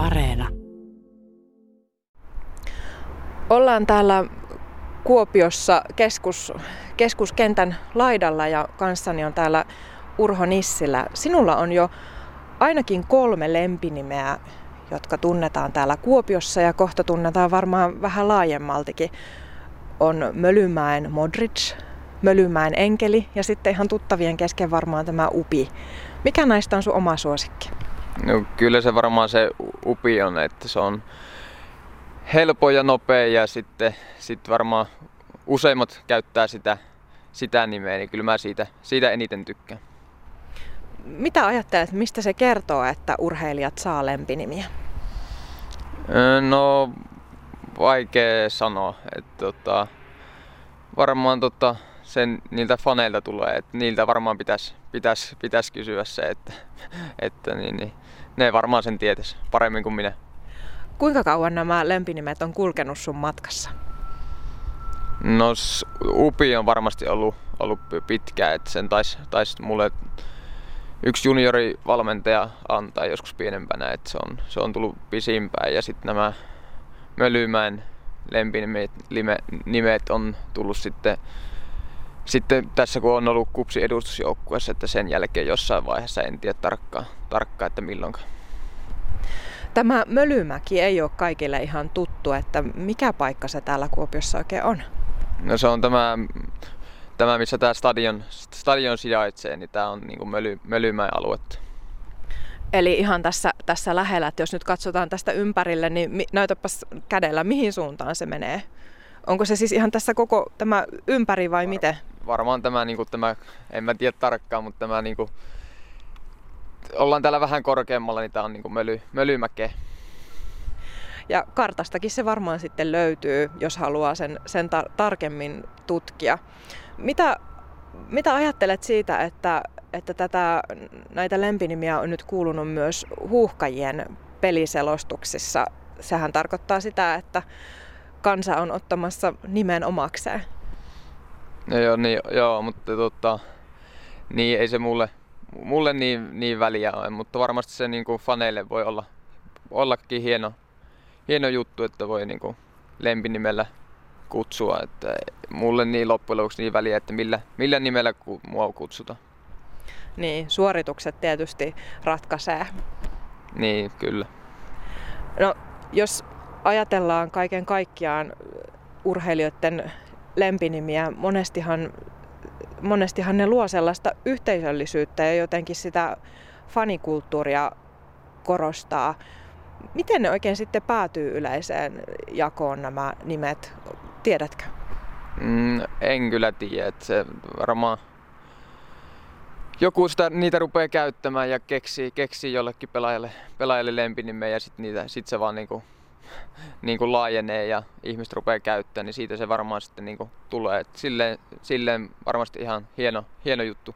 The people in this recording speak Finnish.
Areena. Ollaan täällä Kuopiossa keskus, keskuskentän laidalla ja kanssani on täällä Urho Nissilä. Sinulla on jo ainakin kolme lempinimeä, jotka tunnetaan täällä Kuopiossa ja kohta tunnetaan varmaan vähän laajemmaltikin. On Mölymäen Modric, Mölymäen Enkeli ja sitten ihan tuttavien kesken varmaan tämä Upi. Mikä näistä on sun oma suosikki? No, kyllä se varmaan se Upi on, että se on helppo ja nopea ja sitten sit varmaan useimmat käyttää sitä, sitä nimeä, niin kyllä mä siitä, siitä eniten tykkään. Mitä ajattelet, mistä se kertoo, että urheilijat saa lempinimiä? No, vaikea sanoa. Että, tota, varmaan tota, sen niiltä faneilta tulee, että niiltä varmaan pitäisi pitäis, pitäis kysyä se, että, että niin, niin, ne varmaan sen tietäisi paremmin kuin minä. Kuinka kauan nämä lempinimet on kulkenut sun matkassa? No Upi on varmasti ollut, ollut pitkään, että sen taisi tais mulle yksi juniorivalmentaja antaa joskus pienempänä, että se on, se on tullut pisimpään ja sitten nämä Mölymäen lempinimet nimet on tullut sitten, sitten tässä kun on ollut kupsi edustusjoukkueessa, että sen jälkeen jossain vaiheessa en tiedä tarkkaan, tarkkaan että milloinkaan. Tämä Mölymäki ei ole kaikille ihan tuttu, että mikä paikka se täällä Kuopiossa oikein on? No se on tämä, tämä missä tämä stadion, stadion sijaitsee, niin tämä on niin Möly, Mölymäen aluetta. Eli ihan tässä, tässä lähellä, että jos nyt katsotaan tästä ympärille, niin mi, näytäpäs kädellä, mihin suuntaan se menee. Onko se siis ihan tässä koko tämä ympäri vai Var, miten? Varmaan tämä, niin kuin, tämä, en mä tiedä tarkkaan, mutta tämä niin kuin, ollaan täällä vähän korkeammalla, niin tämä on niin kuin möly, mölymäkeä. Ja kartastakin se varmaan sitten löytyy, jos haluaa sen, sen tar- tarkemmin tutkia. Mitä, mitä ajattelet siitä, että, että tätä, näitä lempinimiä on nyt kuulunut myös huuhkajien peliselostuksissa? Sehän tarkoittaa sitä, että kansa on ottamassa nimen omakseen. No joo, niin, joo mutta tota, niin ei se mulle, mulle niin, niin väliä ole, mutta varmasti se niin kuin faneille voi olla, ollakin hieno, hieno juttu, että voi niin kuin lempinimellä kutsua. Että mulle niin loppujen lopuksi niin väliä, että millä, millä nimellä mua kutsutaan. Niin, suoritukset tietysti ratkaisee. Niin, kyllä. No, jos ajatellaan kaiken kaikkiaan urheilijoiden lempinimiä, monestihan, monestihan ne luo sellaista yhteisöllisyyttä ja jotenkin sitä fanikulttuuria korostaa. Miten ne oikein sitten päätyy yleiseen jakoon nämä nimet? Tiedätkö? Mm, en kyllä tiedä. Että se varmaan joku sitä, niitä rupeaa käyttämään ja keksii, keksii jollekin pelaajalle, pelaajalle lempinimeä ja sitten sit se vaan niinku, niinku laajenee ja ihmiset rupeaa käyttämään, niin siitä se varmaan sitten niinku tulee. Et silleen, silleen varmasti ihan hieno, hieno juttu.